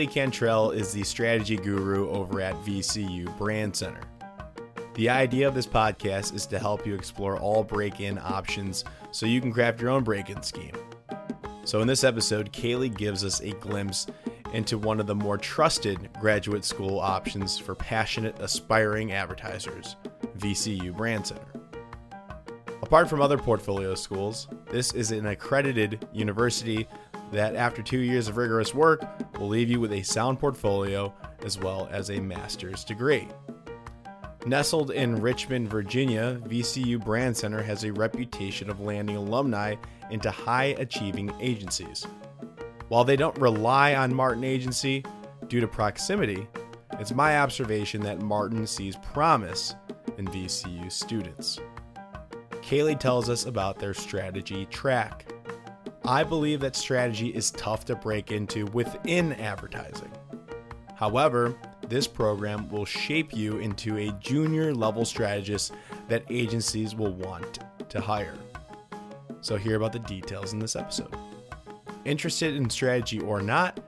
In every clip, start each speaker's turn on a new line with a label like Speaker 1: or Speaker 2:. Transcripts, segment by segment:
Speaker 1: Kaylee Cantrell is the strategy guru over at VCU Brand Center. The idea of this podcast is to help you explore all break in options so you can craft your own break in scheme. So, in this episode, Kaylee gives us a glimpse into one of the more trusted graduate school options for passionate, aspiring advertisers VCU Brand Center. Apart from other portfolio schools, this is an accredited university that, after two years of rigorous work, will leave you with a sound portfolio as well as a master's degree. Nestled in Richmond, Virginia, VCU Brand Center has a reputation of landing alumni into high achieving agencies. While they don't rely on Martin Agency due to proximity, it's my observation that Martin sees promise in VCU students. Kaylee tells us about their strategy track. I believe that strategy is tough to break into within advertising. However, this program will shape you into a junior level strategist that agencies will want to hire. So, hear about the details in this episode. Interested in strategy or not,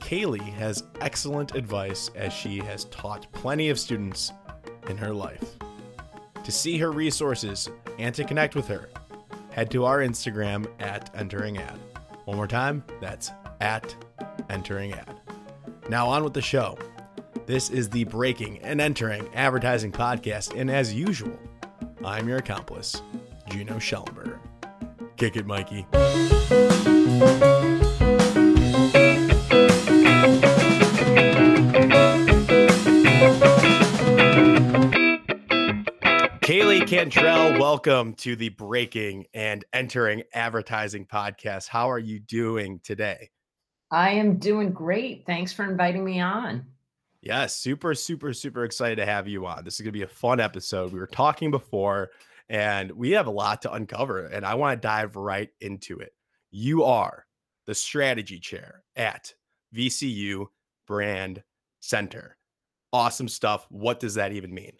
Speaker 1: Kaylee has excellent advice as she has taught plenty of students in her life. To see her resources and to connect with her, head to our Instagram at entering ad. One more time, that's at entering ad. Now, on with the show. This is the Breaking and Entering Advertising Podcast, and as usual, I'm your accomplice, Gino Schellenberger. Kick it, Mikey. Cantrell, welcome to the Breaking and Entering Advertising Podcast. How are you doing today?
Speaker 2: I am doing great. Thanks for inviting me on.
Speaker 1: Yes, super, super, super excited to have you on. This is going to be a fun episode. We were talking before, and we have a lot to uncover, and I want to dive right into it. You are the strategy chair at VCU Brand Center. Awesome stuff. What does that even mean?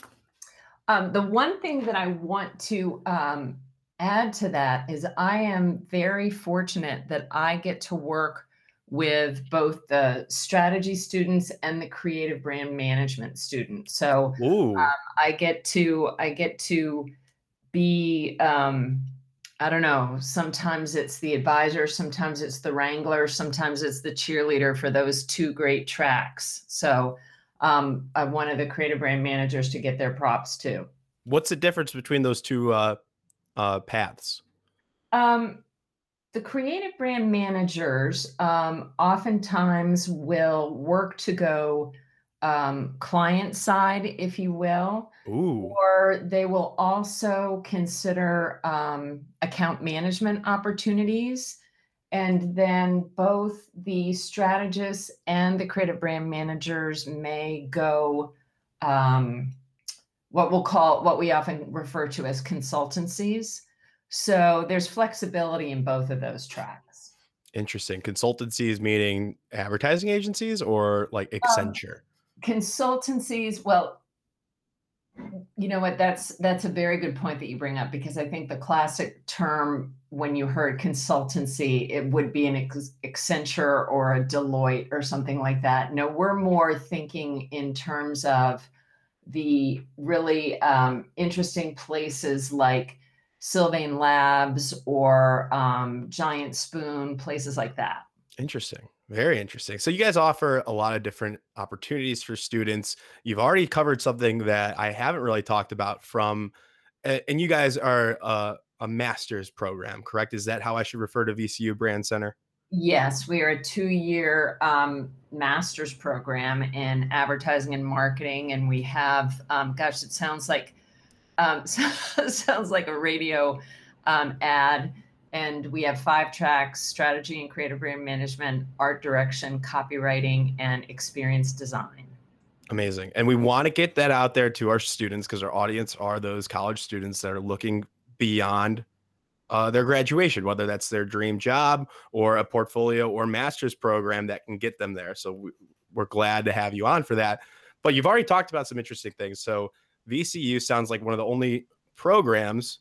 Speaker 2: Um, the one thing that I want to um, add to that is I am very fortunate that I get to work with both the strategy students and the creative brand management students. So um, I get to I get to be um, I don't know. Sometimes it's the advisor, sometimes it's the wrangler, sometimes it's the cheerleader for those two great tracks. So um, I'm one of the creative brand managers to get their props too.
Speaker 1: What's the difference between those two uh, uh, paths?
Speaker 2: Um, the creative brand managers um, oftentimes will work to go um, client side, if you will,
Speaker 1: Ooh.
Speaker 2: or they will also consider um, account management opportunities. And then both the strategists and the creative brand managers may go um, what we'll call what we often refer to as consultancies. So there's flexibility in both of those tracks.
Speaker 1: Interesting. Consultancies meaning advertising agencies or like um, Accenture? Um,
Speaker 2: consultancies, well, you know what that's that's a very good point that you bring up because I think the classic term when you heard consultancy it would be an Accenture or a Deloitte or something like that. No, we're more thinking in terms of the really um, interesting places like Sylvain Labs or um, Giant Spoon, places like that.
Speaker 1: Interesting. Very interesting. So, you guys offer a lot of different opportunities for students. You've already covered something that I haven't really talked about from, and you guys are a, a master's program, correct? Is that how I should refer to VCU Brand Center?
Speaker 2: Yes, we are a two year um, master's program in advertising and marketing. And we have, um, gosh, it sounds like um, sounds like a radio um, ad. And we have five tracks strategy and creative brand management, art direction, copywriting, and experience design.
Speaker 1: Amazing. And we want to get that out there to our students because our audience are those college students that are looking beyond uh, their graduation, whether that's their dream job or a portfolio or master's program that can get them there. So we, we're glad to have you on for that. But you've already talked about some interesting things. So VCU sounds like one of the only programs,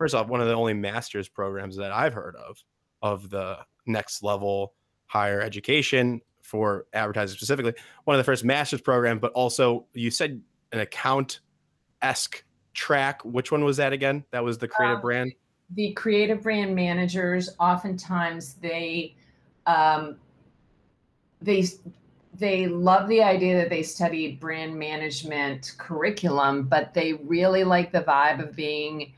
Speaker 1: first off, one of the only master's programs that I've heard of, of the next level higher education for advertising specifically, one of the first master's programs, but also you said an account esque track. Which one was that again? That was the creative um, brand.
Speaker 2: The creative brand managers, oftentimes they, um, they they love the idea that they study brand management curriculum, but they really like the vibe of being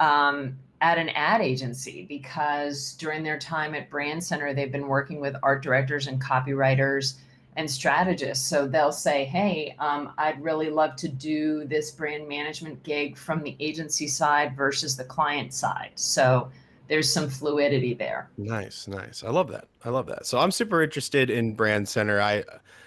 Speaker 2: um, at an ad agency because during their time at Brand Center, they've been working with art directors and copywriters and strategists. So they'll say, Hey, um, I'd really love to do this brand management gig from the agency side versus the client side. So there's some fluidity there.
Speaker 1: Nice, nice. I love that. I love that. So I'm super interested in Brand Center. I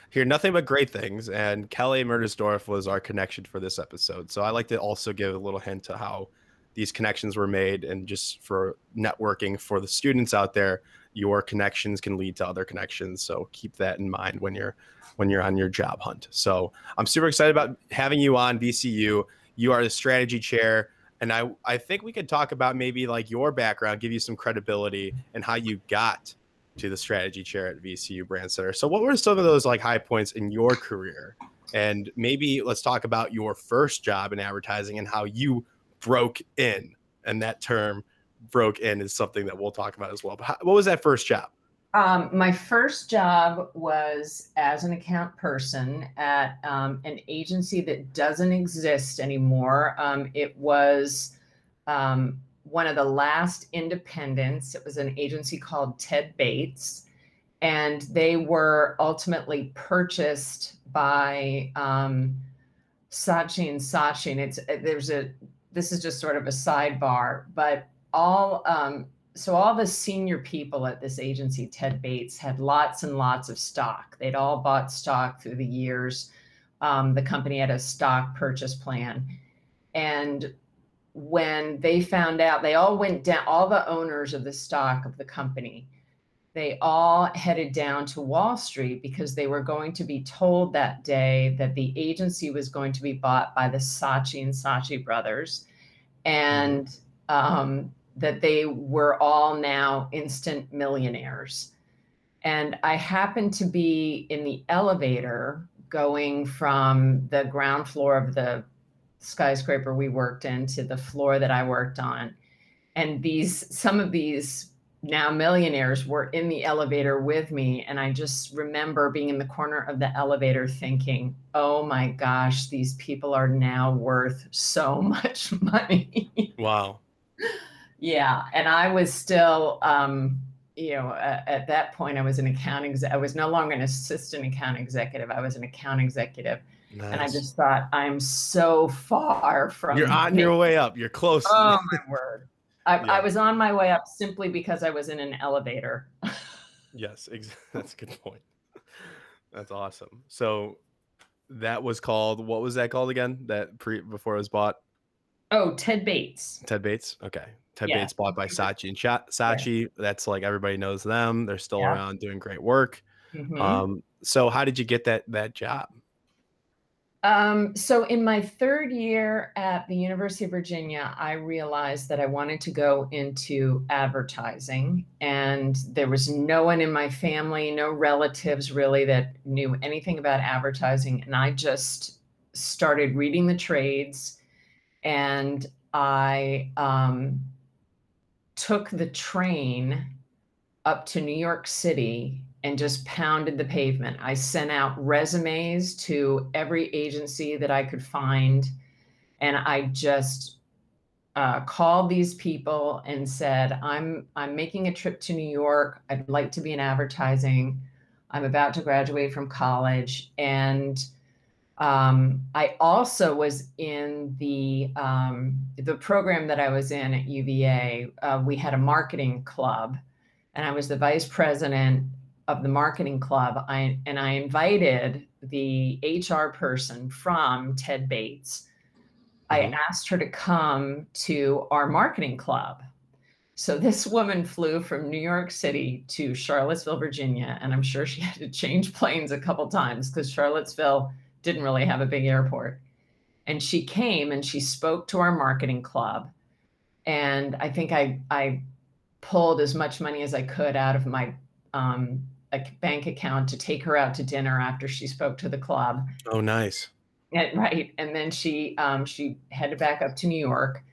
Speaker 1: hear nothing but great things, and Kelly Murdersdorf was our connection for this episode. So I like to also give a little hint to how these connections were made, and just for networking for the students out there, your connections can lead to other connections. So keep that in mind when you're when you're on your job hunt. So I'm super excited about having you on VCU. You are the strategy chair and I I think we could talk about maybe like your background, give you some credibility and how you got to the strategy chair at VCU Brand Center. So what were some of those like high points in your career? And maybe let's talk about your first job in advertising and how you broke in. And that term broke in is something that we'll talk about as well. But how, what was that first job?
Speaker 2: Um, my first job was as an account person at um, an agency that doesn't exist anymore. Um, it was um, one of the last independents. It was an agency called Ted Bates, and they were ultimately purchased by um, Saatchi and it's there's a this is just sort of a sidebar, but all um, so all the senior people at this agency, Ted Bates, had lots and lots of stock. They'd all bought stock through the years. Um, the company had a stock purchase plan. And when they found out, they all went down, all the owners of the stock of the company, they all headed down to Wall Street because they were going to be told that day that the agency was going to be bought by the Saatchi and Saatchi brothers. And um, that they were all now instant millionaires. And I happened to be in the elevator going from the ground floor of the skyscraper we worked in to the floor that I worked on. And these, some of these now millionaires were in the elevator with me. And I just remember being in the corner of the elevator thinking, oh my gosh, these people are now worth so much money.
Speaker 1: Wow.
Speaker 2: Yeah, and I was still, um, you know, at, at that point, I was an account ex- I was no longer an assistant account executive. I was an account executive, nice. and I just thought, I'm so far from.
Speaker 1: You're on your way up. You're close.
Speaker 2: Oh my word! I, yeah. I was on my way up simply because I was in an elevator.
Speaker 1: yes, ex- that's a good point. That's awesome. So that was called what was that called again? That pre before it was bought.
Speaker 2: Oh, Ted Bates.
Speaker 1: Ted Bates. Okay. Ted yeah. Bates bought by Saatchi and Saatchi. Yeah. That's like everybody knows them. They're still yeah. around doing great work. Mm-hmm. Um, so how did you get that that job?
Speaker 2: Um, so in my third year at the University of Virginia, I realized that I wanted to go into advertising, and there was no one in my family, no relatives really that knew anything about advertising, and I just started reading the trades, and I um, took the train up to New York City and just pounded the pavement. I sent out resumes to every agency that I could find. And I just uh, called these people and said, I'm, I'm making a trip to New York. I'd like to be in advertising. I'm about to graduate from college. And um, I also was in the um, the program that I was in at UVA. Uh, we had a marketing club, and I was the vice president of the marketing club. I, and I invited the HR person from Ted Bates. Mm-hmm. I asked her to come to our marketing club. So this woman flew from New York City to Charlottesville, Virginia, and I'm sure she had to change planes a couple times because Charlottesville didn't really have a big airport. And she came and she spoke to our marketing club. And I think I I pulled as much money as I could out of my um, a bank account to take her out to dinner after she spoke to the club.
Speaker 1: Oh, nice.
Speaker 2: And, right. And then she um, she headed back up to New York.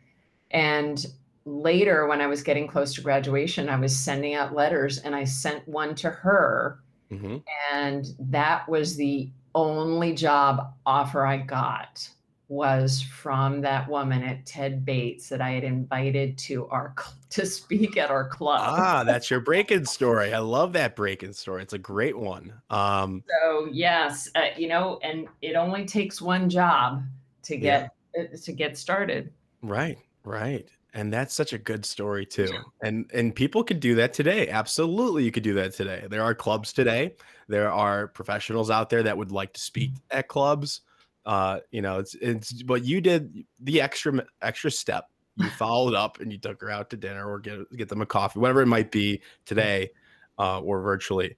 Speaker 2: And later, when I was getting close to graduation, I was sending out letters and I sent one to her.
Speaker 1: hmm
Speaker 2: And that was the only job offer I got was from that woman at Ted Bates that I had invited to our to speak at our club.
Speaker 1: Ah, that's your break-in story. I love that break-in story. It's a great one. Um,
Speaker 2: So yes, uh, you know, and it only takes one job to get uh, to get started.
Speaker 1: right, right. And that's such a good story too. And and people could do that today. Absolutely, you could do that today. There are clubs today. There are professionals out there that would like to speak at clubs. Uh, you know, it's it's but you did the extra extra step. You followed up and you took her out to dinner or get get them a coffee, whatever it might be today, uh, or virtually.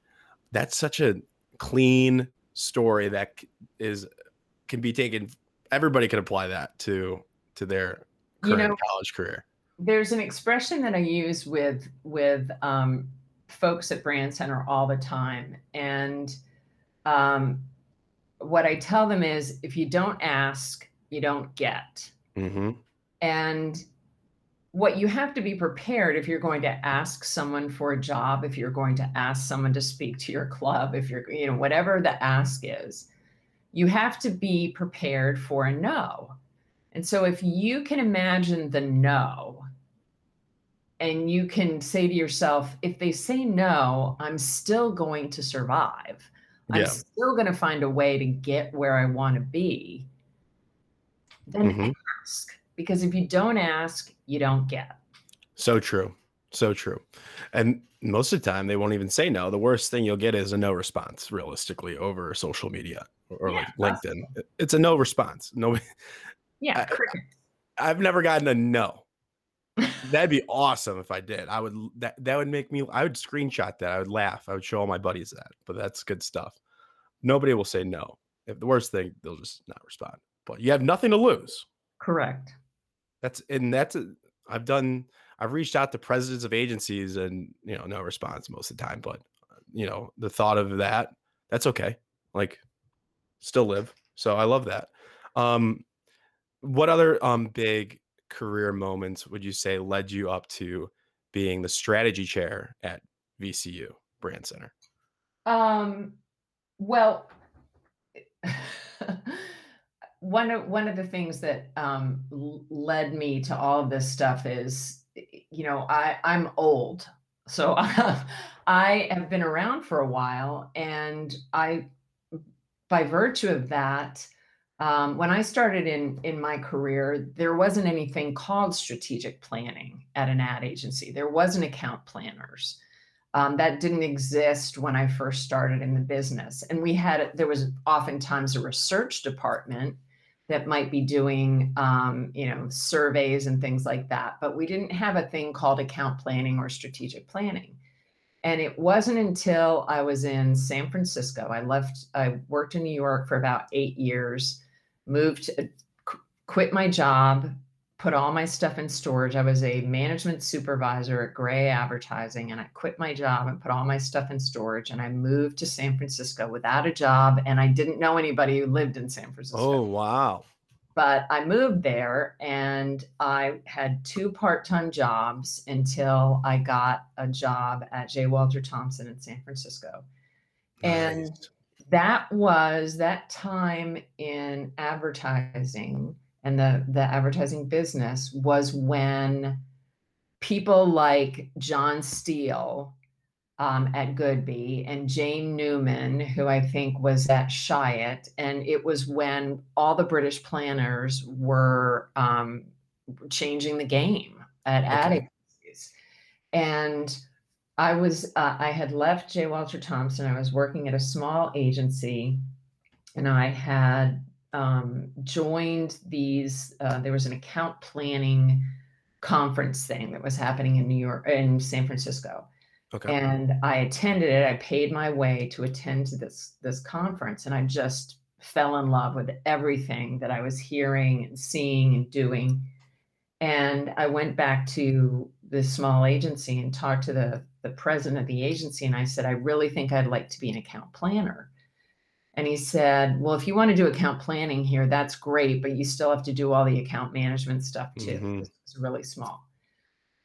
Speaker 1: That's such a clean story that is can be taken. Everybody can apply that to to their
Speaker 2: You know,
Speaker 1: college career.
Speaker 2: there's an expression that I use with with um, folks at Brand Center all the time, and um, what I tell them is, if you don't ask, you don't get.
Speaker 1: hmm
Speaker 2: And what you have to be prepared if you're going to ask someone for a job, if you're going to ask someone to speak to your club, if you're, you know, whatever the ask is, you have to be prepared for a no. And so if you can imagine the no, and you can say to yourself, if they say no, I'm still going to survive. I'm
Speaker 1: Yeah.
Speaker 2: still going to find a way to get where I want to be. Then
Speaker 1: hmm
Speaker 2: ask because if you don't ask, you don't get.
Speaker 1: So true. So true. And most of the time, they won't even say no. The worst thing you'll get is a no response, realistically, over social media or
Speaker 2: Yeah,
Speaker 1: like LinkedIn. It's a no response. No,
Speaker 2: Yeah,
Speaker 1: I- I've never gotten a no. That'd be awesome if I did. I would that that would make me I would screenshot that. I would laugh. I would show all my buddies that. But that's good stuff. Nobody will say no. If the worst thing, they'll just not respond. But you have nothing to lose.
Speaker 2: Correct.
Speaker 1: That's and that's a, I've done I've reached out to presidents of agencies and you know no response most of the time, but you know the thought of that that's okay. Like still live. So I love that. Um what other um big career moments would you say led you up to being the strategy chair at VCU Brand Center?
Speaker 2: Um, well, one of one of the things that um, led me to all of this stuff is, you know, I I'm old, so I have been around for a while, and I, by virtue of that, um, when I started in in my career, there wasn't anything called strategic planning at an ad agency. There wasn't account planners um, that didn't exist when I first started in the business. And we had, there was oftentimes a research department that might be doing, um, you know, surveys and things like that. But we didn't have a thing called account planning or strategic planning. And it wasn't until I was in San Francisco, I left, I worked in New York for about eight years, moved, uh, qu- quit my job, put all my stuff in storage. I was a management supervisor at Grey Advertising and I quit my job and put all my stuff in storage and I moved to San Francisco without a job and I didn't know anybody who lived in San Francisco.
Speaker 1: Oh wow.
Speaker 2: But I moved there and I had two part-time jobs until I got a job at J. Walter Thompson in San Francisco. And
Speaker 1: Nice.
Speaker 2: That was that time in advertising and the the advertising business was when people like Jon Steel um, at Goodby and Jane Newman, who I think was at Chiat, and it was when all the British planners were um, changing the game at ad agencies, and I was uh, I had left J. Walter Thompson. I was working at a small agency, and I had um, joined these. Uh, there was an account planning conference thing that was happening in New York in San Francisco,
Speaker 1: Okay.
Speaker 2: and I attended it. I paid my way to attend to this this conference, and I just fell in love with everything that I was hearing and seeing and doing. And I went back to the small agency and talked to the, the president of the agency. And I said, I really think I'd like to be an account planner. And he said, Well, if you want to do account planning here, that's great, but you still have to do all the account management stuff too.
Speaker 1: Mhm.
Speaker 2: It's really small.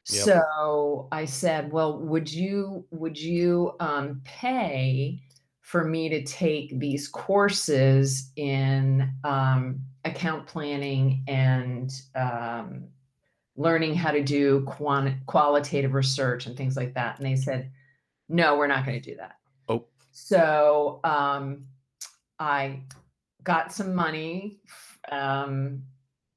Speaker 1: Yep.
Speaker 2: So I said, Well, would you would you um, pay for me to take these courses in um, account planning and um, learning how to do quant- qualitative research and things like that? And they said, No, we're not going to do that.
Speaker 1: Oh.
Speaker 2: So um, I got some money. Um,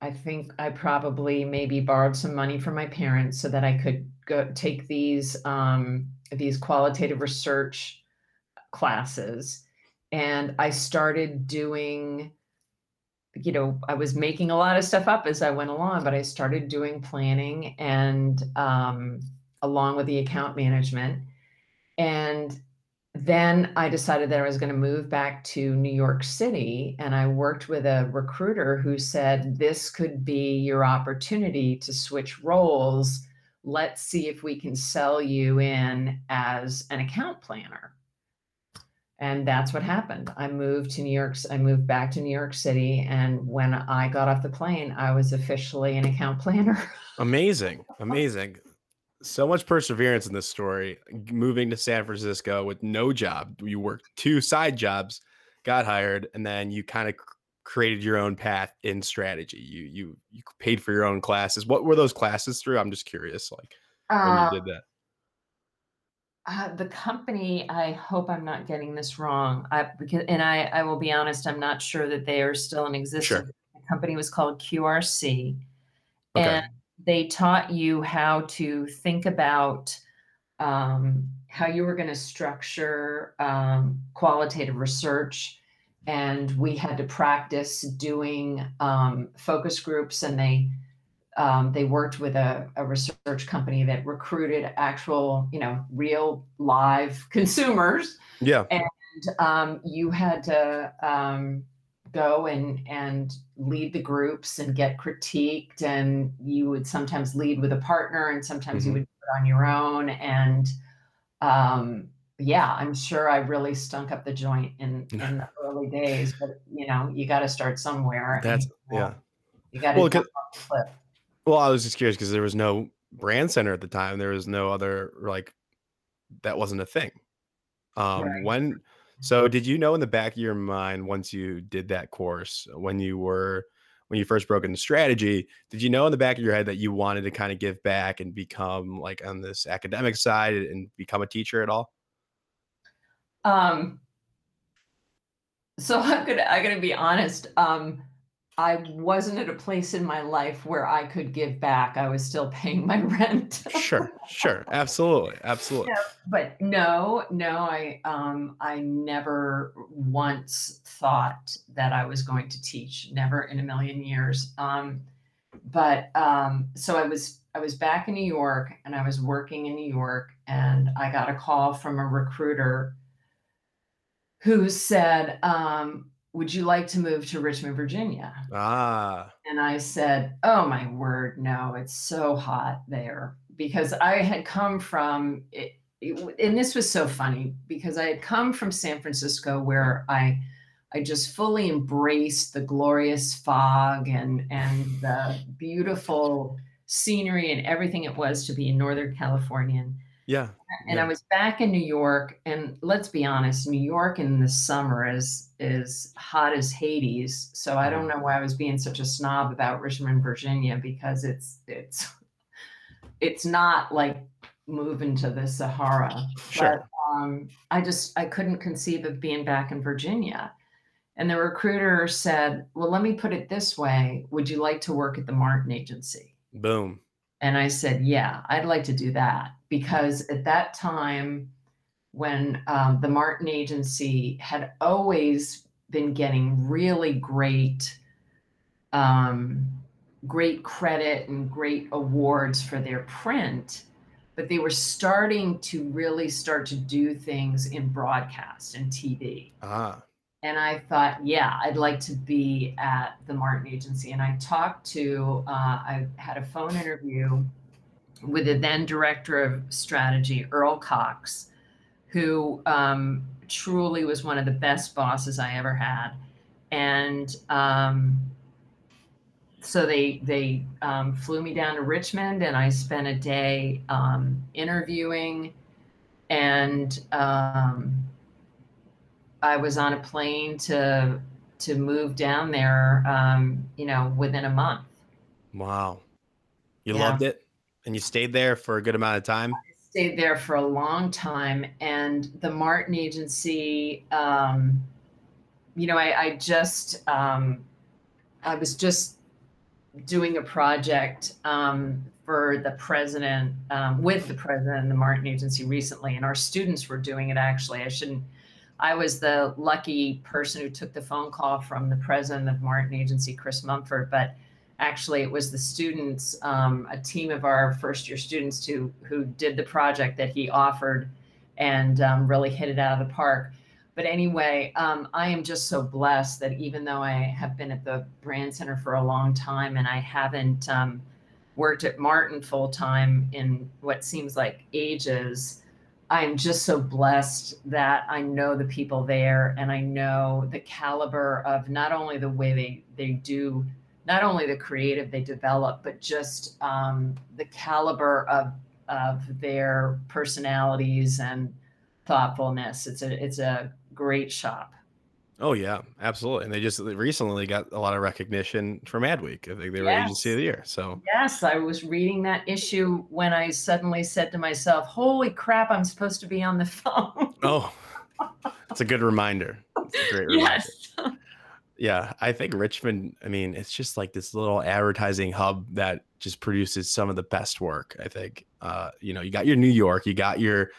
Speaker 2: I think I probably maybe borrowed some money from my parents so that I could go take these um, these qualitative research classes, and I started doing. You know, I was making a lot of stuff up as I went along, but I started doing planning and um, along with the account management, and then I decided that I was going to move back to New York City. And I worked with a recruiter who said, This could be your opportunity to switch roles. Let's see if we can sell you in as an account planner. And that's what happened. I moved to New York. I moved back to New York City. And when I got off the plane, I was officially an account planner.
Speaker 1: Amazing. Amazing. So much perseverance in this story. Moving to San Francisco with no job. You worked two side jobs, got hired, and then you kind of created your own path in strategy. You you you paid for your own classes. What were those classes through? I'm just curious. Like when
Speaker 2: Uh,
Speaker 1: you did that.
Speaker 2: Uh, the company, I hope I'm not getting this wrong. I because, and I, I will be honest, I'm not sure that they are still in existence.
Speaker 1: Sure.
Speaker 2: The company was called QRC,
Speaker 1: Okay.
Speaker 2: and they taught you how to think about um, how you were going to structure um, qualitative research, and we had to practice doing um, focus groups, and they um, they worked with a, a research company that recruited actual, you know, real live consumers.
Speaker 1: Yeah.
Speaker 2: And um, you had to um, go and and lead the groups and get critiqued, and you would sometimes lead with a partner, and sometimes
Speaker 1: Mhm.
Speaker 2: you would do it on your own. And um, yeah, I'm sure I really stunk up the joint in in the early days, but you know, you got to start somewhere.
Speaker 1: That's
Speaker 2: uh,
Speaker 1: yeah.
Speaker 2: You got to
Speaker 1: Well,
Speaker 2: jump
Speaker 1: 'cause-
Speaker 2: off the cliff.
Speaker 1: Well, I was just curious because there was no brand center at the time. There was no other like that wasn't a thing. Um
Speaker 2: Right.
Speaker 1: when so did you know in the back of your mind once you did that course when you were when you first broke into strategy, did you know in the back of your head that you wanted to kind of give back and become like on this academic side and become a teacher at all?
Speaker 2: Um, so I'm gonna I'm gonna be honest. Um, I wasn't at a place in my life where I could give back. I was still paying my rent.
Speaker 1: Sure, sure. Absolutely. Absolutely.
Speaker 2: but no, no, I um I never once thought that I was going to teach. Never in a million years. Um, but um, so I was I was back in New York and I was working in New York and I got a call from a recruiter who said, um, "Would you like to move to Richmond, Virginia?"
Speaker 1: Ah,
Speaker 2: And I said, Oh my word, no, it's so hot there. Because I had come from it, it- and this was so funny because I had come from San Francisco where I I just fully embraced the glorious fog and and the beautiful scenery and everything it was to be in Northern California.
Speaker 1: Yeah.
Speaker 2: and
Speaker 1: yeah.
Speaker 2: I was back in New York, and let's be honest, New York in the summer is is hot as Hades. So I don't know why I was being such a snob about Richmond, Virginia, because it's it's it's not like moving to the Sahara.
Speaker 1: Sure.
Speaker 2: But um, I just I couldn't conceive of being back in Virginia. And the recruiter said, "Well, let me put it this way: Would you like to work at the Martin Agency?"
Speaker 1: Boom.
Speaker 2: And I said, Yeah, I'd like to do that. Because at that time, when um, the Martin Agency had always been getting really great, um, great credit and great awards for their print, but they were starting to really start to do things in broadcast and TV.
Speaker 1: Ah,
Speaker 2: and I thought, yeah, I'd like to be at the Martin Agency. And I talked to, uh, I had a phone interview with the then director of strategy, Earl Cox, who um, truly was one of the best bosses I ever had. And um, so they they um, flew me down to Richmond, and I spent a day um, interviewing, and um, I was on a plane to to move down there. Um, you know, within a month.
Speaker 1: Wow, you yeah. loved it, and you stayed there for a good amount of time. I
Speaker 2: stayed there for a long time, and the Martin Agency. Um, you know, I, I just um, I was just doing a project um, for the president um, with the president and the Martin Agency recently, and our students were doing it. Actually, I shouldn't. I was the lucky person who took the phone call from the president of Martin Agency, Chris Mumford, but actually it was the students, um, a team of our first year students who who did the project that he offered, and um, really hit it out of the park. But anyway, um, I am just so blessed that even though I have been at the Brand Center for a long time and I haven't um, worked at Martin full time in what seems like ages, I'm just so blessed that I know the people there and I know the caliber of not only the way they, they do, not only the creative they develop, but just um, the caliber of, of their personalities and thoughtfulness. It's a, it's a great shop.
Speaker 1: Oh yeah, absolutely. And they just recently got a lot of recognition from Adweek. I think they were yes. agency of the year. So
Speaker 2: yes, I was reading that issue when I suddenly said to myself, "Holy crap! I'm supposed to be on the phone."
Speaker 1: oh, it's a good reminder. It's a great reminder. Yes. Yeah, I think Richmond. I mean, it's just like this little advertising hub that just produces some of the best work. I think. Uh, you know, you got your New York, you got your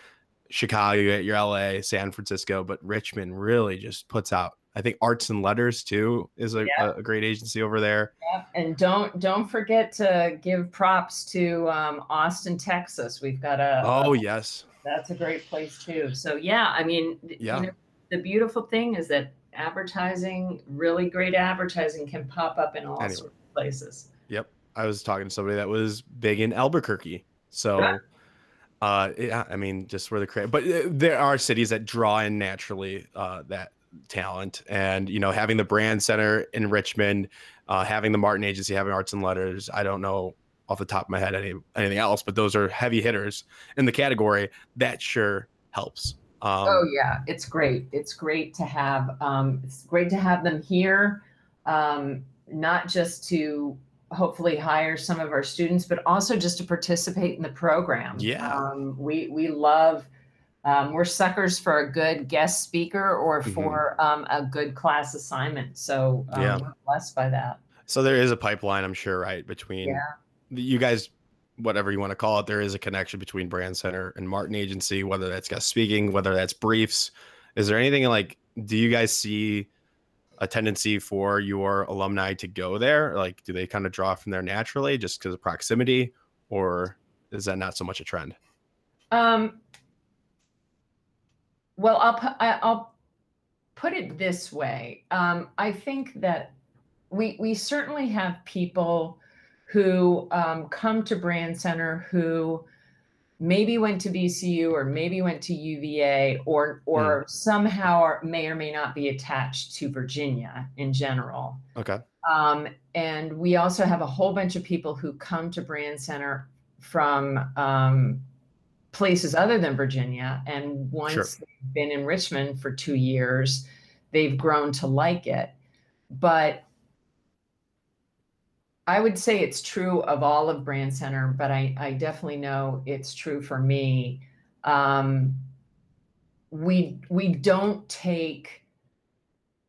Speaker 1: Chicago, you got your LA, San Francisco, but Richmond really just puts out. I think Arts and Letters too is a, yeah. a great agency over there.
Speaker 2: Yeah. And don't don't forget to give props to um, Austin, Texas. We've got a
Speaker 1: oh
Speaker 2: a,
Speaker 1: yes,
Speaker 2: that's a great place too. So yeah, I mean, yeah. You know, the beautiful thing is that advertising, really great advertising, can pop up in all anyway. sorts of places.
Speaker 1: Yep, I was talking to somebody that was big in Albuquerque, so. Yeah uh, yeah, I mean, just where the creative, but uh, there are cities that draw in naturally uh, that talent, and you know, having the brand center in Richmond, uh, having the Martin Agency, having Arts and Letters. I don't know off the top of my head any anything else, but those are heavy hitters in the category. That sure helps.
Speaker 2: Um, oh yeah, it's great. It's great to have. Um, it's great to have them here, um, not just to hopefully hire some of our students, but also just to participate in the program.
Speaker 1: Yeah.
Speaker 2: Um, we, we love, um, we're suckers for a good guest speaker or mm-hmm. for mm-hmm. um, a good class assignment. So um, yeah. we're blessed by that.
Speaker 1: So there is a pipeline, I'm sure, right? Between yeah. you guys, whatever you want to call it, there is a connection between Brand Center and Martin Agency, whether that's guest speaking, whether that's briefs. Is there anything like, do you guys see a tendency for your alumni to go there? Like, do they kind of draw from there naturally just because of proximity, or is that not so much a trend?
Speaker 2: Um, well, I'll pu- I'll put it this way. Um, I think that we we certainly have people who um, come to Brand Center who maybe went to VCU or maybe went to UVA or or mm. somehow are, may or may not be attached to Virginia in general.
Speaker 1: Okay.
Speaker 2: Um, and we also have a whole bunch of people who come to Brand Center from um, places other than Virginia, and once sure. they've been in Richmond for two years, they've grown to like it. But I would say it's true of all of Brand Center, but I, I definitely know it's true for me. Um, we we don't take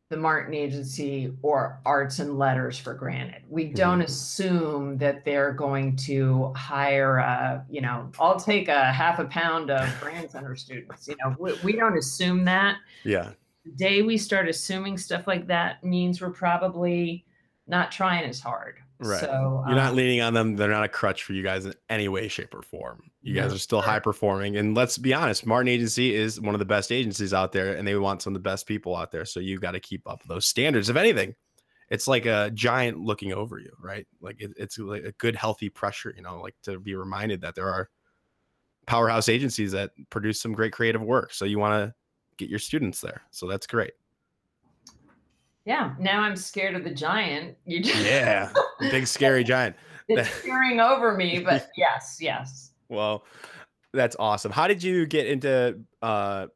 Speaker 2: the Martin Agency or Arts and Letters for granted. We don't mm-hmm. assume that they're going to hire a, you know, I'll take a half a pound of Brand Center students. You know, we, we don't assume that.
Speaker 1: Yeah.
Speaker 2: The day we start assuming stuff like that means we're probably not trying as hard
Speaker 1: Right.
Speaker 2: So
Speaker 1: You're not
Speaker 2: um,
Speaker 1: leaning on them. They're not a crutch for you guys in any way, shape, or form. You guys are still high performing. And let's be honest, Martin Agency is one of the best agencies out there, and they want some of the best people out there. So you got to keep up those standards. If anything, it's like a giant looking over you, right? Like it, it's like a good, healthy pressure, you know, like to be reminded that there are powerhouse agencies that produce some great creative work. So you want to get your students there. So that's great.
Speaker 2: yeah. Now I'm scared of the giant. You just
Speaker 1: Yeah. Big, scary giant.
Speaker 2: it's peering over me, but yes, yes.
Speaker 1: Well, that's awesome. How did you get into uh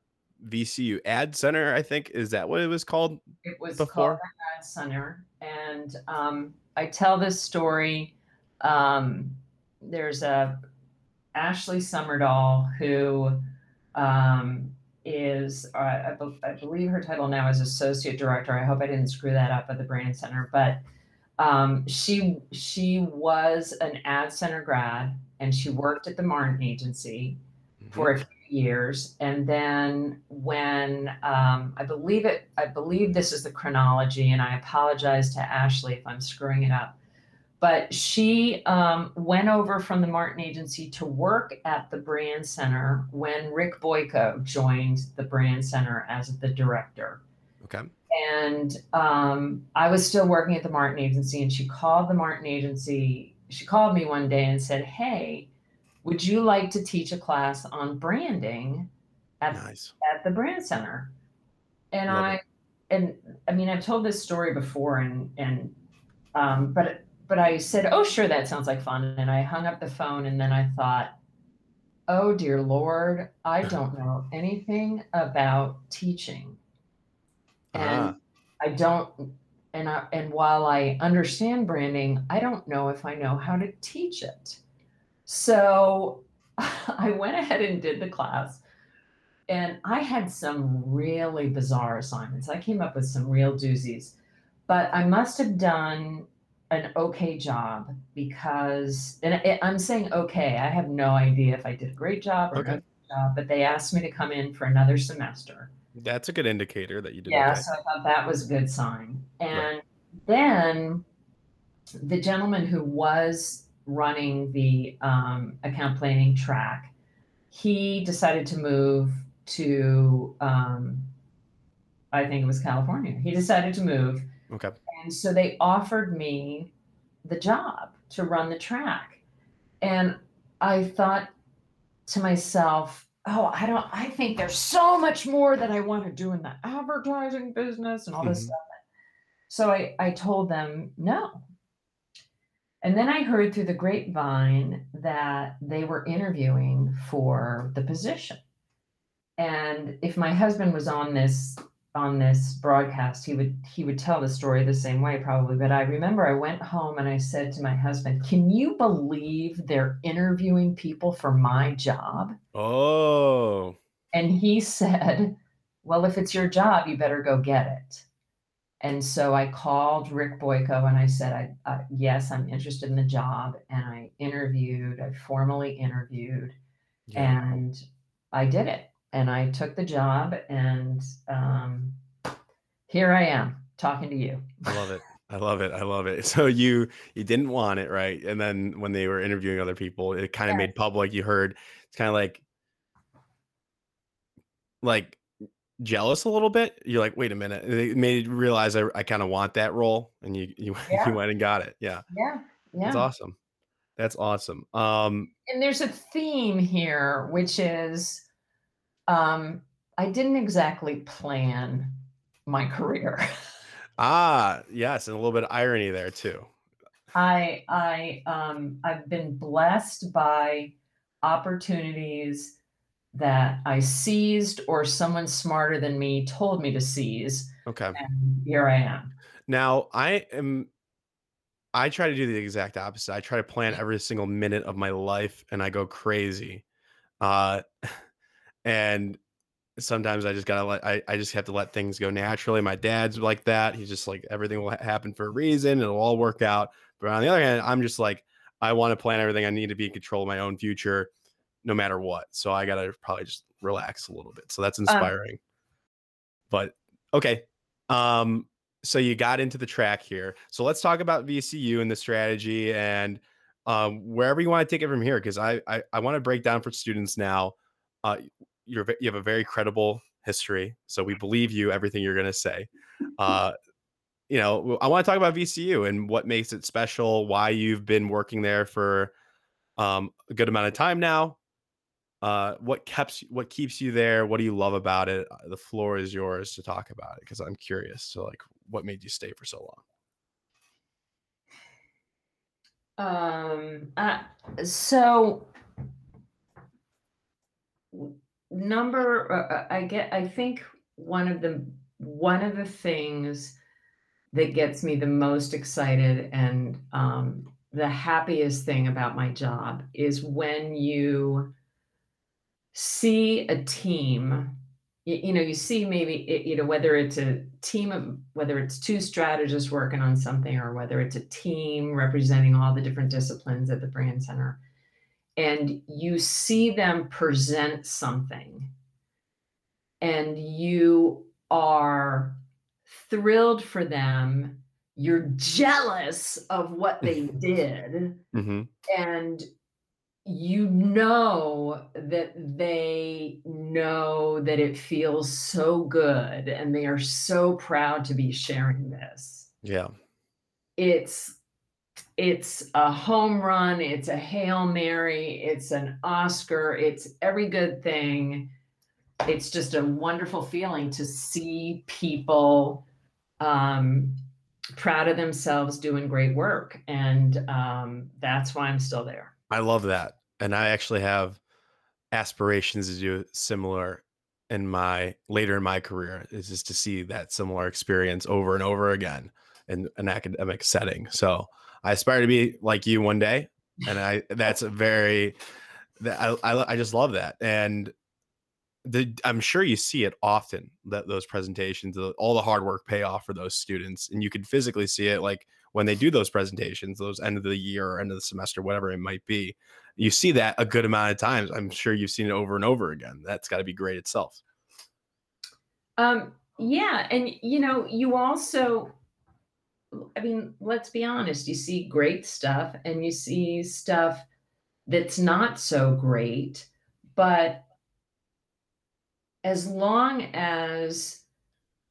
Speaker 1: VCU Ad Center? I think is that what it was called?
Speaker 2: It was
Speaker 1: Before?
Speaker 2: called Ad Center, and um, I tell this story. Um, there's a Ashley Summerdahl who um, is, uh, I, be- I believe her title now is associate director. I hope I didn't screw that up at the Brand Center, but um, she she was an Ad Center grad, and she worked at the Martin Agency for a few years. And then when um, i believe it i believe this is the chronology and i apologize to ashley if i'm screwing it up. But she um, went over from the martin agency to work at the brand center when rick boyko joined the brand center as the director
Speaker 1: Okay.
Speaker 2: and um, I was still working at the Martin Agency, and she called the Martin Agency. She called me one day and said, "Hey, would you like to teach a class on branding at,
Speaker 1: Nice.
Speaker 2: at the Brand Center?" And
Speaker 1: Love
Speaker 2: I,
Speaker 1: it.
Speaker 2: and I mean, I've told this story before, and and um, but but I said, "Oh, sure, that sounds like fun," and I hung up the phone, and then I thought. Oh dear Lord, I don't know anything about teaching and
Speaker 1: Ah,
Speaker 2: I don't and I, and while I understand branding, I don't know if I know how to teach it. So I went ahead and did the class. And I had some really bizarre assignments. I came up with some real doozies, but I must have done an okay job because, and I'm saying okay, I have no idea if I did a great job or
Speaker 1: Okay.
Speaker 2: a good job, but they asked me to come in for another semester.
Speaker 1: That's a good indicator that you did
Speaker 2: Yeah,
Speaker 1: okay.
Speaker 2: so I thought that was a good sign.
Speaker 1: Right.
Speaker 2: And then the gentleman who was running the um, account planning track, he decided to move to, um, I think it was California. He decided to move.
Speaker 1: Okay.
Speaker 2: And so they offered me the job to run the track. And I thought to myself, oh, I don't, I think there's so much more that I want to do in the advertising business and all this
Speaker 1: Mhm.
Speaker 2: stuff. So I, I told them no. And then I heard through the grapevine that they were interviewing for the position. And if my husband was on this on this broadcast, he would he would tell the story the same way probably. But I remember I went home and I said to my husband, "Can you believe they're interviewing people for my job?"
Speaker 1: Oh,
Speaker 2: And he said, Well, if it's your job, you better go get it. And so I called Rick Boyko and I said, I, uh, Yes, I'm interested in the job. And I interviewed, I formally interviewed,
Speaker 1: yeah.
Speaker 2: and I did it. And I took the job, and um, here I am talking to you.
Speaker 1: I love it. I love it. I love it. So you you didn't want it, right? And then when they were interviewing other people, it kind of
Speaker 2: Yeah.
Speaker 1: made public. You heard it's kind of like like jealous a little bit. You're like, wait a minute. It made you realize I, I kind of want that role, and you you
Speaker 2: Yeah.
Speaker 1: you went and got it. Yeah,
Speaker 2: Yeah.
Speaker 1: that's
Speaker 2: Yeah.
Speaker 1: awesome. That's awesome. Um,
Speaker 2: and there's a theme here which is um i didn't exactly plan my career
Speaker 1: ah, yes, and a little bit of irony there too.
Speaker 2: i i um i've been blessed by opportunities that i seized or someone smarter than me told me to seize
Speaker 1: Okay.
Speaker 2: and here i am
Speaker 1: Now I am I try to do the exact opposite. I try to plan every single minute of my life and I go crazy. Uh and sometimes I just gotta let I, I just have to let things go naturally. My dad's like that. He's just like everything will ha- happen for a reason, it'll all work out. But on the other hand, I'm just like, I want to plan everything. I need to be in control of my own future no matter what. So I gotta probably just relax a little bit. So that's inspiring. but okay. Um so you got into the track here. So let's talk about VCU and the strategy and um, wherever you want to take it from here, because I I, I want to break down for students now. Uh, you're you have a very credible history, so we believe you everything you're going to say. Uh, you know, I want to talk about VCU and what makes it special, why you've been working there for um, a good amount of time now. Uh, what keeps what keeps you there? What do you love about it? Uh, the floor is yours to talk about it because I'm curious. So, like, what made you stay for so
Speaker 2: long? Um. Uh, so number uh, uh, I get I think one of the one of the things that gets me the most excited and um, the happiest thing about my job is when you see a team you, you know you see maybe it, you know whether it's a team of whether it's two strategists working on something or whether it's a team representing all the different disciplines at the brand center and you see them present something and you are thrilled for them you're jealous of what they did mm-hmm. and you know that they know that it feels so good and they are so proud to be sharing this
Speaker 1: yeah
Speaker 2: it's it's a home run it's a hail mary it's an oscar it's every good thing it's just a wonderful feeling to see people um, proud of themselves doing great work and um, that's why i'm still there
Speaker 1: I love that. And I actually have aspirations to do similar in my later in my career is just to see that similar experience over and over again in an academic setting. So I aspire to be like you one day. And I that's a very that I, I, I just love that. And the I'm sure you see it often that those presentations, all the hard work pay off for those students, and you can physically see it like when they do those presentations, those end of the year or end of the semester, whatever it might be. You see that a good amount of times. I'm sure you've seen it over and over again. That's got to be great itself.
Speaker 2: Um, yeah. And, you know, you also, I mean, let's be honest, you see great stuff and you see stuff that's not so great. But as long as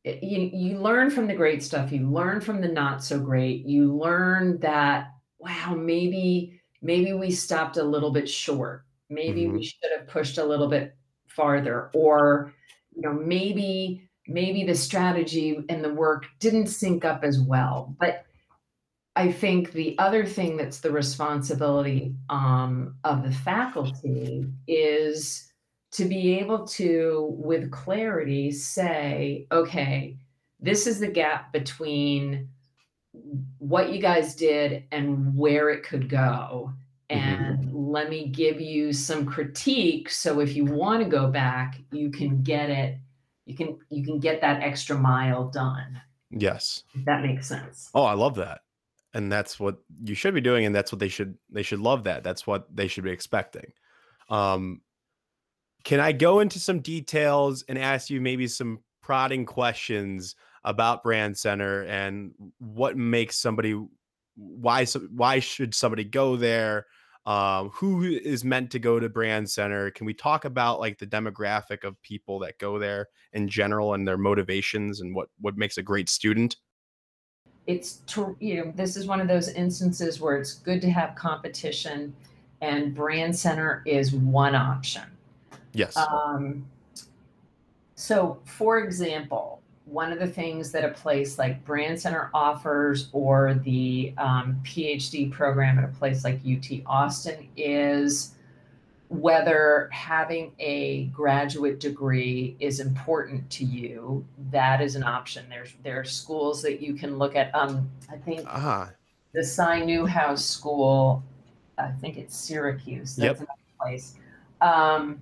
Speaker 2: you, you learn from the great stuff you learn from the not so great you learn that wow maybe maybe we stopped a little bit short maybe mm-hmm. we should have pushed a little bit farther or you know maybe maybe the strategy and the work didn't sync up as well but i think the other thing that's the responsibility um, of the faculty is to be able to, with clarity, say, okay, this is the gap between what you guys did and where it could go. Mm-hmm. And mm-hmm. let me give you some critique. So if you want to go back, you can get it, you can you can get that extra mile done.
Speaker 1: Yes.
Speaker 2: If that makes sense.
Speaker 1: Oh, I love that. And that's what you should be doing, and that's what they should they should love that. That's what they should be expecting. Um, can I go into some details and ask you maybe some prodding questions about Brand Center and what makes somebody why why should somebody go there? Um, who is meant to go to Brand Center? Can we talk about like the demographic of people that go there in general and their motivations and what what makes a great student?
Speaker 2: It's to, you know this is one of those instances where it's good to have competition, and Brand Center is one option.
Speaker 1: Yes.
Speaker 2: Um, so, for example, one of the things that a place like Brand Center offers or the um, PhD program at a place like UT Austin is whether having a graduate degree is important to you. That is an option. There's there are schools that you can look at. Um, I think uh-huh. the Cy Newhouse School. I think it's Syracuse. That's yep. another place. Um,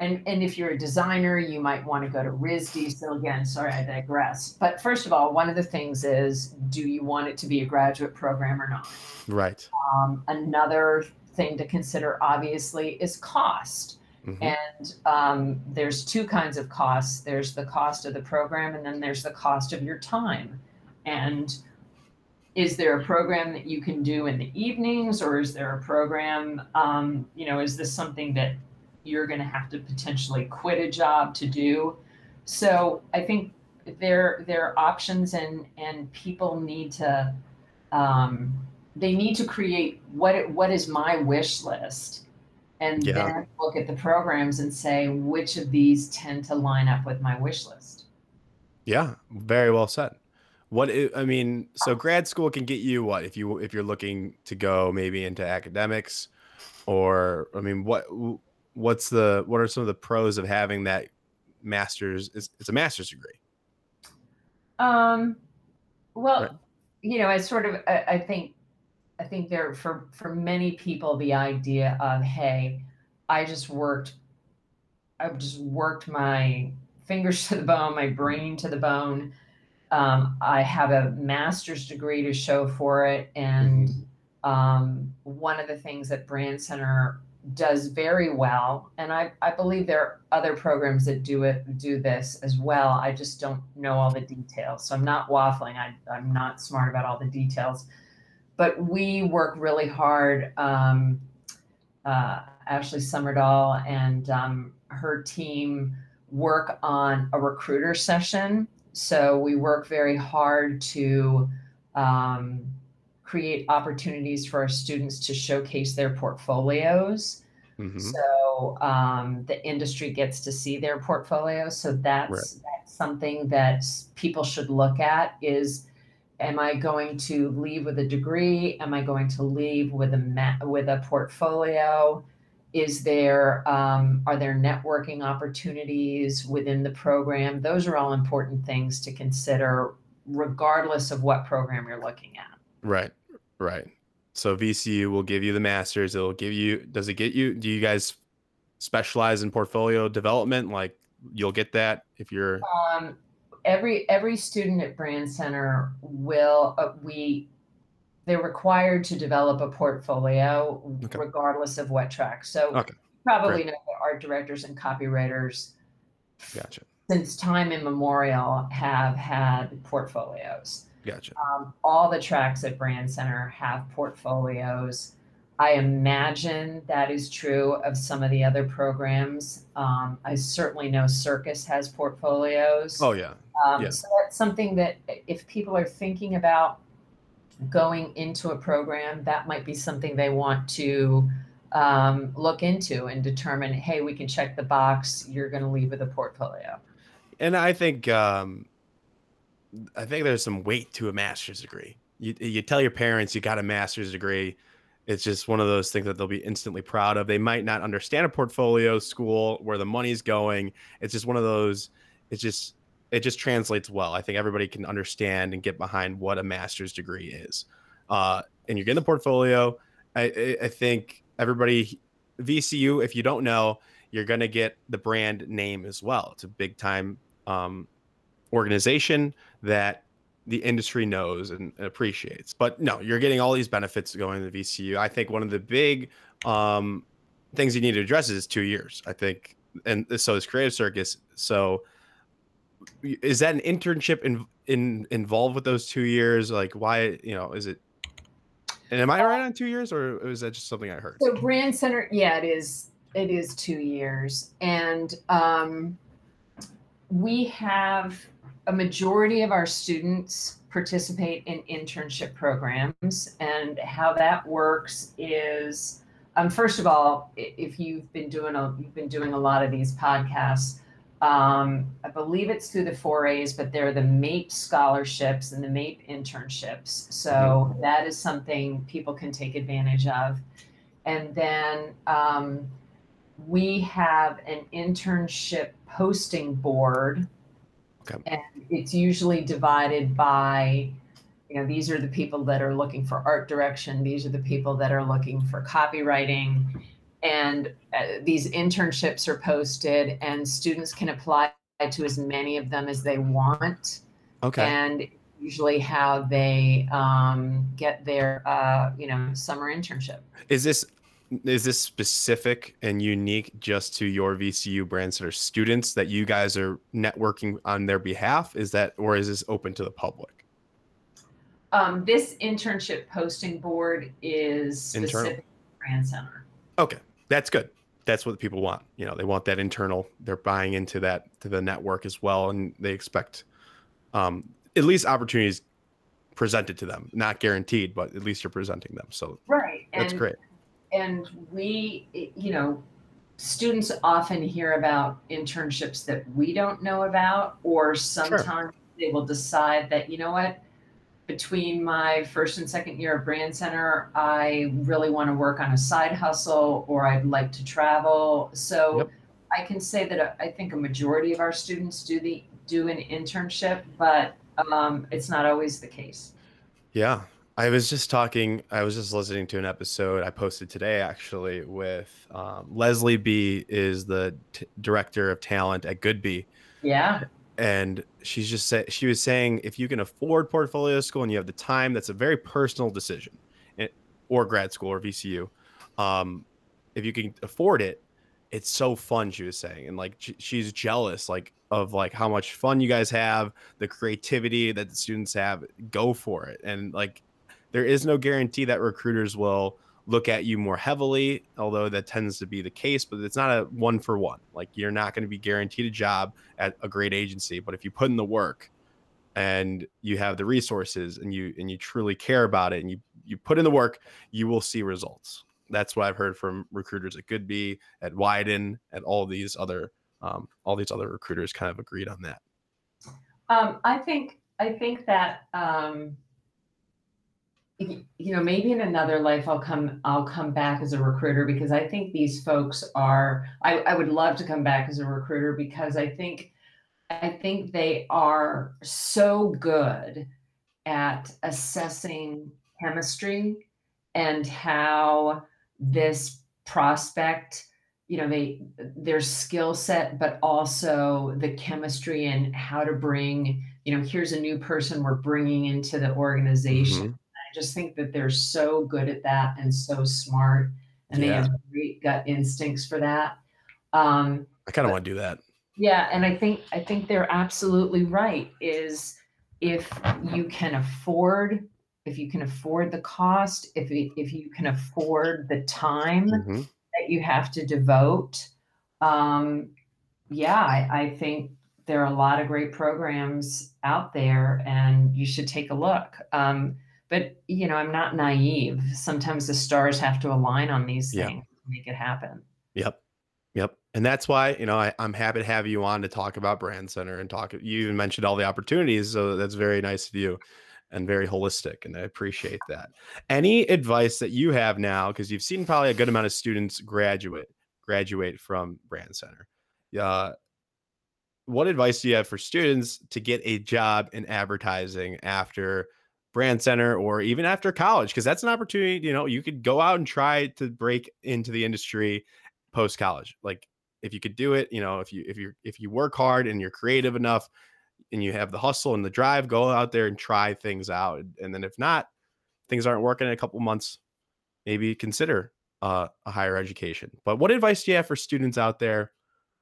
Speaker 2: and and if you're a designer, you might want to go to RISD. So again, sorry, I digress. But first of all, one of the things is, do you want it to be a graduate program or not?
Speaker 1: Right.
Speaker 2: Um, another thing to consider, obviously, is cost. Mm-hmm. And um, there's two kinds of costs. There's the cost of the program, and then there's the cost of your time. and is there a program that you can do in the evenings or is there a program um, you know is this something that you're going to have to potentially quit a job to do so i think there there are options and and people need to um, they need to create what it, what is my wish list and
Speaker 1: Yeah.
Speaker 2: then look at the programs and say which of these tend to line up with my wish list
Speaker 1: Yeah, very well said. What i- I mean, so grad school can get you what if you if you're looking to go maybe into academics, or I mean, what what's the what are some of the pros of having that master's? It's, it's a master's degree.
Speaker 2: Um, well,
Speaker 1: Right.
Speaker 2: you know, I sort of, I, I think, I think there for for many people, the idea of, hey, I just worked, I've just worked my fingers to the bone, my brain to the bone. Um, I have a master's degree to show for it, and um, one of the things that Brand Center does very well, and I, I believe there are other programs that do it do this as well. I just don't know all the details, so I'm not waffling. I, I'm not smart about all the details, but we work really hard. Um, uh, Ashley Summerdahl and um, her team work on a recruiter session. So we work very hard to um, create opportunities for our students to showcase their portfolios.
Speaker 1: Mhm.
Speaker 2: So um, the industry gets to see their portfolio. So that's,
Speaker 1: Right.
Speaker 2: that's something that people should look at is, am I going to leave with a degree? Am I going to leave with a ma- with a portfolio? Is there um, are there networking opportunities within the program? Those are all important things to consider, regardless of what program you're looking at.
Speaker 1: Right, right. So VCU will give you the masters. It'll give you. Does it get you? Do you guys specialize in portfolio development? Like you'll get that if you're.
Speaker 2: Um, every every student at Brand Center will uh, we they're required to develop a portfolio
Speaker 1: Okay.
Speaker 2: regardless of what track. So
Speaker 1: Okay,
Speaker 2: you probably
Speaker 1: great.
Speaker 2: know that art directors and copywriters
Speaker 1: Gotcha,
Speaker 2: since time immemorial have had portfolios.
Speaker 1: Gotcha.
Speaker 2: Um, all the tracks at Brand Center have portfolios. I imagine that is true of some of the other programs. Um, I certainly know Circus has portfolios.
Speaker 1: Oh yeah,
Speaker 2: Um,
Speaker 1: Yeah.
Speaker 2: So that's something that if people are thinking about going into a program, that might be something they want to um, look into and determine, hey, we can check the box. You're going to leave with a portfolio.
Speaker 1: and I think um, I think there's some weight to a master's degree. You you tell your parents you got a master's degree. It's just one of those things that they'll be instantly proud of. They might not understand a portfolio school where the money's going. It's just one of those. It's just it just translates well. I think everybody can understand and get behind what a master's degree is. Uh, and you're getting the portfolio. I, I, think everybody VCU, if you don't know, you're going to get the brand name as well. It's a big time um, organization that the industry knows and appreciates. But no, you're getting all these benefits going to the VCU. I think one of the big um, things you need to address is two years. I think, and so is Creative Circus. So is that an internship in, in involved with those two years? Like, why? You know, is it? And am I right on two years, or is that just something I heard?
Speaker 2: So Brand Center, yeah, it is. It is two years, and um, we have a majority of our students participate in internship programs, and how that works is, um, first of all, if you've been doing a you've been doing a lot of these podcasts. Um, I believe it's through the four A's, but they're the MAIP scholarships and the MAIP internships. So that is something people can take advantage of. And then um, we have an internship posting board.
Speaker 1: Okay.
Speaker 2: And it's usually divided by, you know, these are the people that are looking for art direction, these are the people that are looking for copywriting. And uh, these internships are posted, and students can apply to as many of them as they want
Speaker 1: Okay.
Speaker 2: and usually how they um, get their uh, you know summer internship.
Speaker 1: Is this is this specific and unique just to your VCU brand center students that you guys are networking on their behalf? Is that or is this open to the public?
Speaker 2: Um, this internship posting board is
Speaker 1: Internal.
Speaker 2: specific to Brand Center.
Speaker 1: Okay, that's good. That's what people want. You know, they want that internal. They're buying into that to the network as well, and they expect um, at least opportunities presented to them. Not guaranteed, but at least you're presenting them. So
Speaker 2: Right.
Speaker 1: that's
Speaker 2: and,
Speaker 1: great.
Speaker 2: And we, you know, students often hear about internships that we don't know about, or sometimes they will decide that, you know what, between my first and second year of Brand Center, I really want to work on a side hustle or I'd like to travel. So
Speaker 1: Yep.
Speaker 2: I can say that uh, I think a majority of our students do the do an internship, but um, it's not always the case.
Speaker 1: Yeah. I was just talking, I was just listening to an episode I posted today actually with um, Leslie B is the t- director of talent at Goodby.
Speaker 2: Yeah.
Speaker 1: And she's just said, she was saying, if you can afford portfolio school and you have the time, that's a very personal decision it, or grad school or VCU. Um, if you can afford it, it's so fun. She was saying, and like, she- she's jealous, like of like how much fun you guys have, the creativity that the students have, go for it. And like, there is no guarantee that recruiters will look at you more heavily, although that tends to be the case, but it's not a one for one. Like you're not going to be guaranteed a job at a great agency, but if you put in the work and you have the resources and you and you truly care about it and you you put in the work, you will see results. That's what I've heard from recruiters at Goodby, at Wieden, at all these other um, all these other recruiters kind of agreed on that.
Speaker 2: Um, I think I think that um, you know maybe in another life I'll come I'll come back as a recruiter because I think these folks are I, I would love to come back as a recruiter because I think I think they are so good at assessing chemistry and how this prospect you know they their skill set but also the chemistry and how to bring you know here's a new person we're bringing into the organization
Speaker 1: Mhm.
Speaker 2: I just think that they're so good at that and so smart and they have great gut instincts for that um
Speaker 1: I kind of want to do that.
Speaker 2: yeah, and I think I think they're absolutely right. Is if you can afford, if you can afford the cost, if you, if you can afford the time
Speaker 1: Mhm.
Speaker 2: that you have to devote, um, yeah, I, I think there are a lot of great programs out there, and you should take a look. Um, but you know, I'm not naive. Sometimes the stars have to align on these
Speaker 1: Yeah.
Speaker 2: things to make it happen.
Speaker 1: Yep. Yep. And that's why, you know, I, I'm happy to have you on to talk about Brand Center and talk. You even mentioned all the opportunities. So that's very nice of you and very holistic. And I appreciate that. Any advice that you have now, because you've seen probably a good amount of students graduate, graduate from Brand Center. Uh, what advice do you have for students to get a job in advertising after Brand Center or even after college? Because that's an opportunity, you know, you could go out and try to break into the industry post college. Like if you could do it, you know, if you if you if you work hard and you're creative enough and you have the hustle and the drive, go out there and try things out. And then if not, things aren't working in a couple months, maybe consider uh, a higher education. But what advice do you have for students out there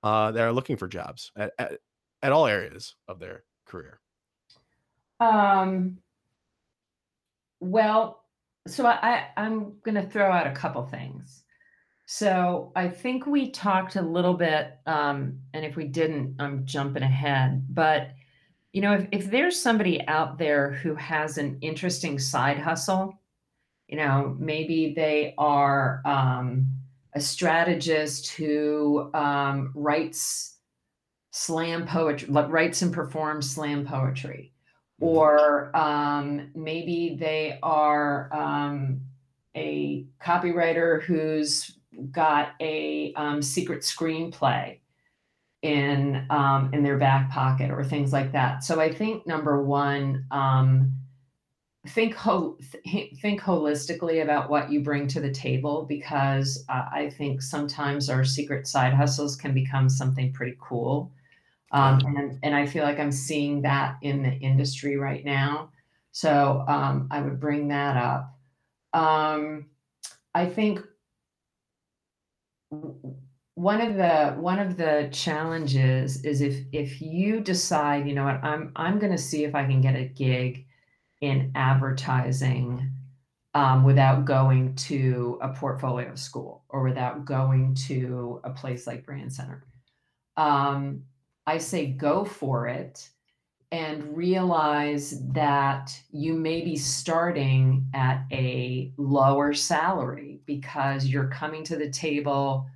Speaker 1: uh, that are looking for jobs at, at, at all areas of their career?
Speaker 2: Um, well, so I, I I'm gonna throw out a couple things. So I think we talked a little bit, um, and if we didn't, I'm jumping ahead. But you know, if, if there's somebody out there who has an interesting side hustle, you know, maybe they are um, a strategist who um, writes slam poetry, like writes and performs slam poetry or um, maybe they are um, a copywriter who's got a um, secret screenplay in um, in their back pocket or things like that. So I think number one, um, think ho- th- think holistically about what you bring to the table because uh, I think sometimes our secret side hustles can become something pretty cool. Um, and, and I feel like I'm seeing that in the industry right now. So um, I would bring that up. Um, I think one of the one of the challenges is if if you decide, you know what, I'm I'm going to see if I can get a gig in advertising um, without going to a portfolio school or without going to a place like Brand Center. Um, I say go for it and realize that you may be starting at a lower salary because you're coming to the table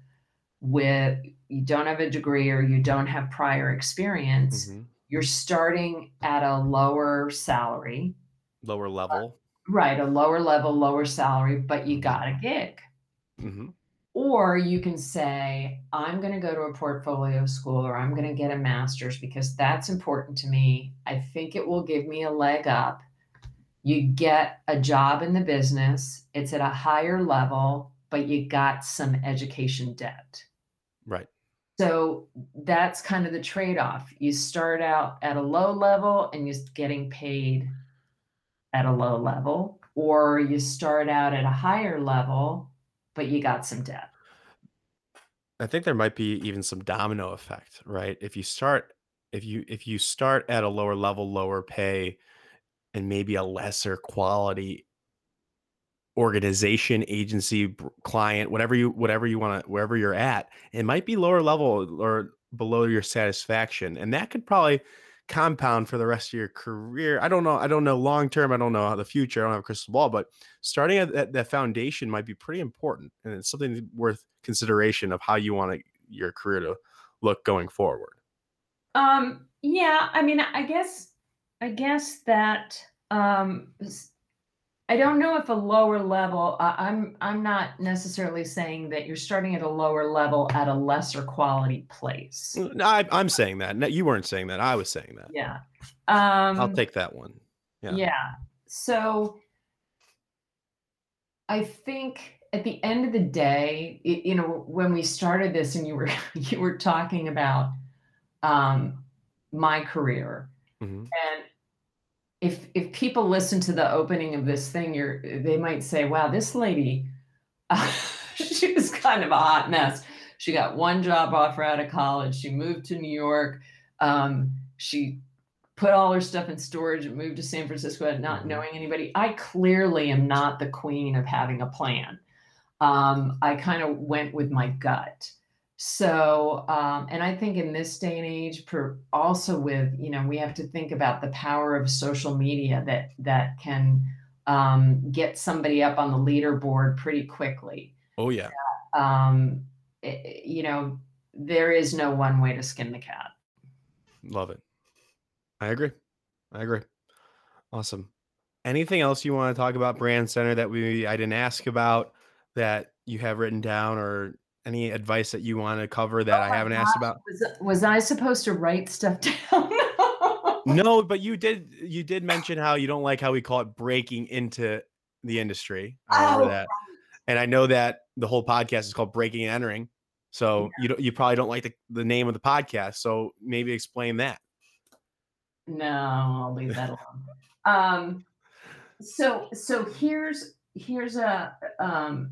Speaker 2: with you don't have a degree or you don't have prior experience
Speaker 1: Mhm.
Speaker 2: you're starting at a lower salary
Speaker 1: Lower level.
Speaker 2: right a lower level lower salary but you got a gig
Speaker 1: hmm
Speaker 2: or you can say, I'm going to go to a portfolio school or I'm going to get a master's because that's important to me. I think it will give me a leg up. You get a job in the business, it's at a higher level, but you got some education debt.
Speaker 1: Right.
Speaker 2: So that's kind of the trade off. You start out at a low level and you're getting paid at a low level, or you start out at a higher level, but you got some debt.
Speaker 1: I think there might be even some domino effect, right? If you start if you if you start at a lower level, lower pay, and maybe a lesser quality organization, agency, client, whatever you whatever you want to wherever you're at, it might be lower level or below your satisfaction, and that could probably compound for the rest of your career. I don't know. I don't know long term. I don't know how the future. I don't have a crystal ball, but starting at that, foundation might be pretty important, and it's something worth consideration of how you want to, your career to look going forward.
Speaker 2: Um, yeah, I mean, I guess, I guess that, um, I don't know if a lower level, I, I'm, I'm not necessarily saying that you're starting at a lower level at a lesser quality place.
Speaker 1: No, I, I'm saying that. No, you weren't saying that. I was saying that.
Speaker 2: Yeah.
Speaker 1: I'll
Speaker 2: Um,
Speaker 1: take that one. Yeah.
Speaker 2: yeah. So I think at the end of the day, y- you know, when we started this and you were, you were talking about, um, my career,
Speaker 1: Mhm.
Speaker 2: And if if people listen to the opening of this thing, you're they might say, "Wow, this lady, she was kind of a hot mess. She got one job offer out of college. She moved to New York. Um, she put all her stuff in storage and moved to San Francisco, not
Speaker 1: Mhm.
Speaker 2: knowing anybody. I clearly am not the queen of having a plan. Um, I kind of went with my gut. So, um, and I think in this day and age, per, also with you know, we have to think about the power of social media that that can um, get somebody up on the leaderboard pretty quickly.
Speaker 1: Oh yeah.
Speaker 2: Um, i- i- you know, there is no one way to skin the cat.
Speaker 1: Love it. I agree. I agree. Awesome. Anything else you want to talk about Brand Center that we I didn't ask about that you have written down or any advice that you want to cover that
Speaker 2: Oh
Speaker 1: I haven't asked about?
Speaker 2: Was, was I supposed to write stuff down?
Speaker 1: No, but you did you did mention how you don't like how we call it breaking into the industry. I remember
Speaker 2: Oh,
Speaker 1: that. And I know that the whole podcast is called Breaking and Entering. So you don't you probably don't like the, the name of the podcast. So maybe explain that.
Speaker 2: No, I'll leave that alone. Um, so so here's here's a um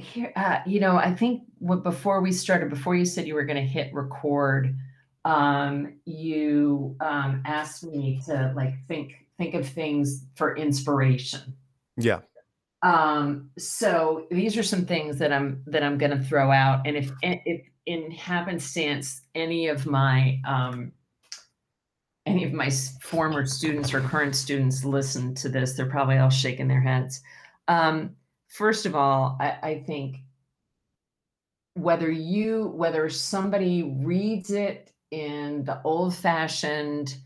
Speaker 2: here uh, you know I think what before we started before you said you were going to hit record um you um asked me to like think think of things for inspiration
Speaker 1: Yeah.
Speaker 2: um so these are some things that i'm that i'm going to throw out and if if in happenstance any of my um any of my former students or current students listen to this they're probably all shaking their heads um first of all i, I think whether you whether somebody reads it in the old fashioned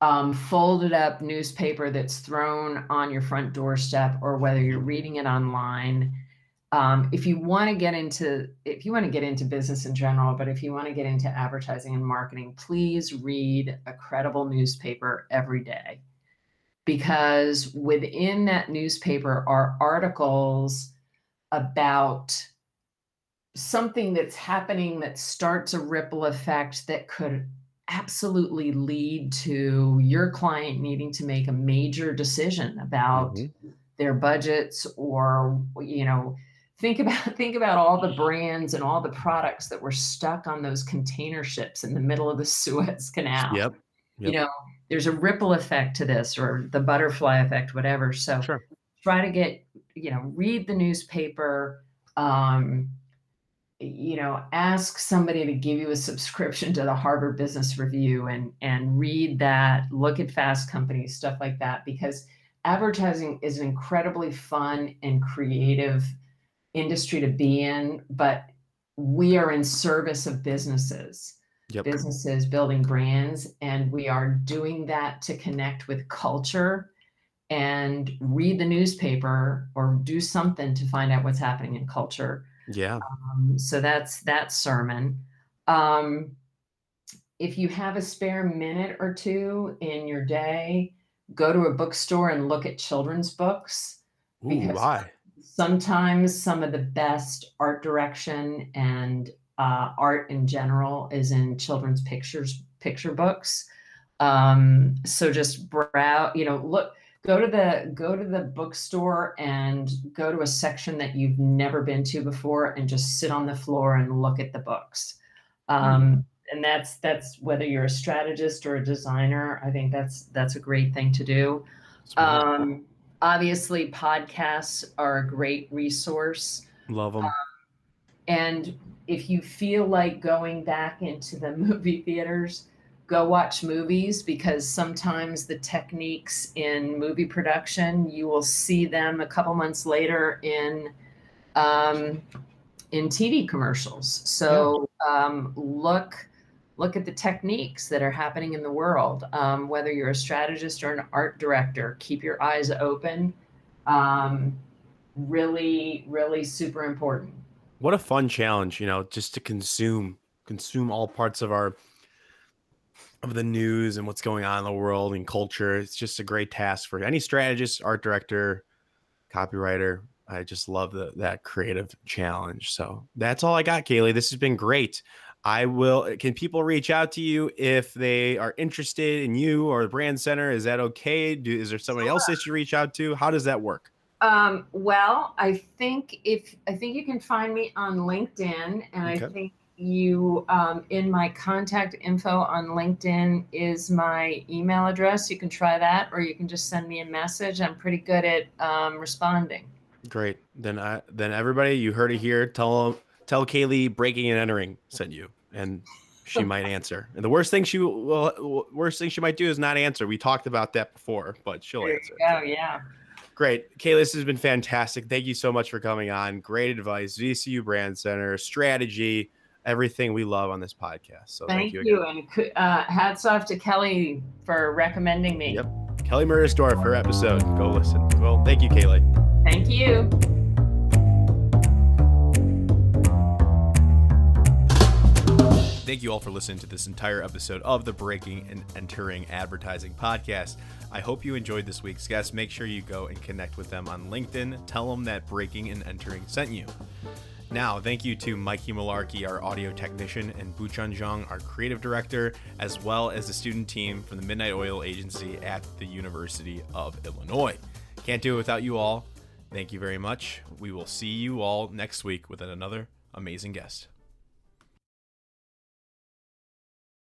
Speaker 2: um, folded up newspaper that's thrown on your front doorstep or whether you're reading it online um, if you want to get into if you want to get into business in general but if you want to get into advertising and marketing please read a credible newspaper every day because within that newspaper are articles about something that's happening that starts a ripple effect that could absolutely lead to your client needing to make a major decision about
Speaker 1: Mhm.
Speaker 2: their budgets or you know think about think about all the brands and all the products that were stuck on those container ships in the middle of the Suez Canal
Speaker 1: Yep.
Speaker 2: you know there's a ripple effect to this or the butterfly effect, whatever. So
Speaker 1: Sure.
Speaker 2: try to get, you know, read the newspaper, um, you know, ask somebody to give you a subscription to the Harvard Business Review and and read that, look at Fast Company, stuff like that, because advertising is an incredibly fun and creative industry to be in, but we are in service of businesses
Speaker 1: Yep.
Speaker 2: businesses building brands and we are doing that to connect with culture and read the newspaper or do something to find out what's happening in culture
Speaker 1: Yeah.
Speaker 2: um, so that's that sermon um, if you have a spare minute or two in your day go to a bookstore and look at children's books
Speaker 1: Ooh,
Speaker 2: Because-
Speaker 1: why?
Speaker 2: sometimes some of the best art direction and uh, art in general is in children's pictures picture books. Um, so just browse you know look go to the go to the bookstore and go to a section that you've never been to before and just sit on the floor and look at the books. Um, and that's that's whether you're a strategist or a designer i think that's that's a great thing to do. Um, obviously, podcasts are a great resource.
Speaker 1: Love them.
Speaker 2: And if you feel like going back into the movie theaters, go watch movies because sometimes the techniques in movie production, you will see them a couple months later in um, in TV commercials. So um, look look at the techniques that are happening in the world. Um, whether you're a strategist or an art director, keep your eyes open. Um, really, really super important.
Speaker 1: What a fun challenge, you know, just to consume consume all parts of our of the news and what's going on in the world and culture. It's just a great task for any strategist, art director, copywriter. I just love the, that creative challenge. So that's all I got, Kaylee. This has been great. I will. Can people reach out to you if they are interested in you or the brand center? Is that okay? Do, is there somebody else they should reach out to? How does that work?
Speaker 2: Um, well, I think if I think you can find me on LinkedIn, and I think you um, in my contact info on LinkedIn is my email address. You can try that, or you can just send me a message. I'm pretty good at um, responding.
Speaker 1: Great. Then I then everybody you heard it here. Tell tell Kaylee breaking and entering sent you, and she might answer. And the worst thing she will worst thing she might do is not answer. We talked about that before, but she'll
Speaker 2: There
Speaker 1: answer.
Speaker 2: you go. Yeah.
Speaker 1: Great, Kayla, This has been fantastic. Thank you so much for coming on. Great advice. VCU Brand Center strategy, everything we love on this podcast. So
Speaker 2: Thank,
Speaker 1: thank, you.
Speaker 2: you, and uh, hats off to Kelly for recommending me.
Speaker 1: Yep. Kelly Murdersdorf, her episode. Go listen. Well, thank you, Kaylee.
Speaker 2: Thank you.
Speaker 1: Thank you all for listening to this entire episode of the Breaking and Entering Advertising Podcast. I hope you enjoyed this week's guest. Make sure you go and connect with them on LinkedIn. Tell them that Breaking and Entering sent you. Now, thank you to Mikey Malarkey, our audio technician, and Buchun Zhang, our creative director, as well as the student team from the Midnight Oil Agency at the University of Illinois. Can't do it without you all. Thank you very much. We will see you all next week with another amazing guest.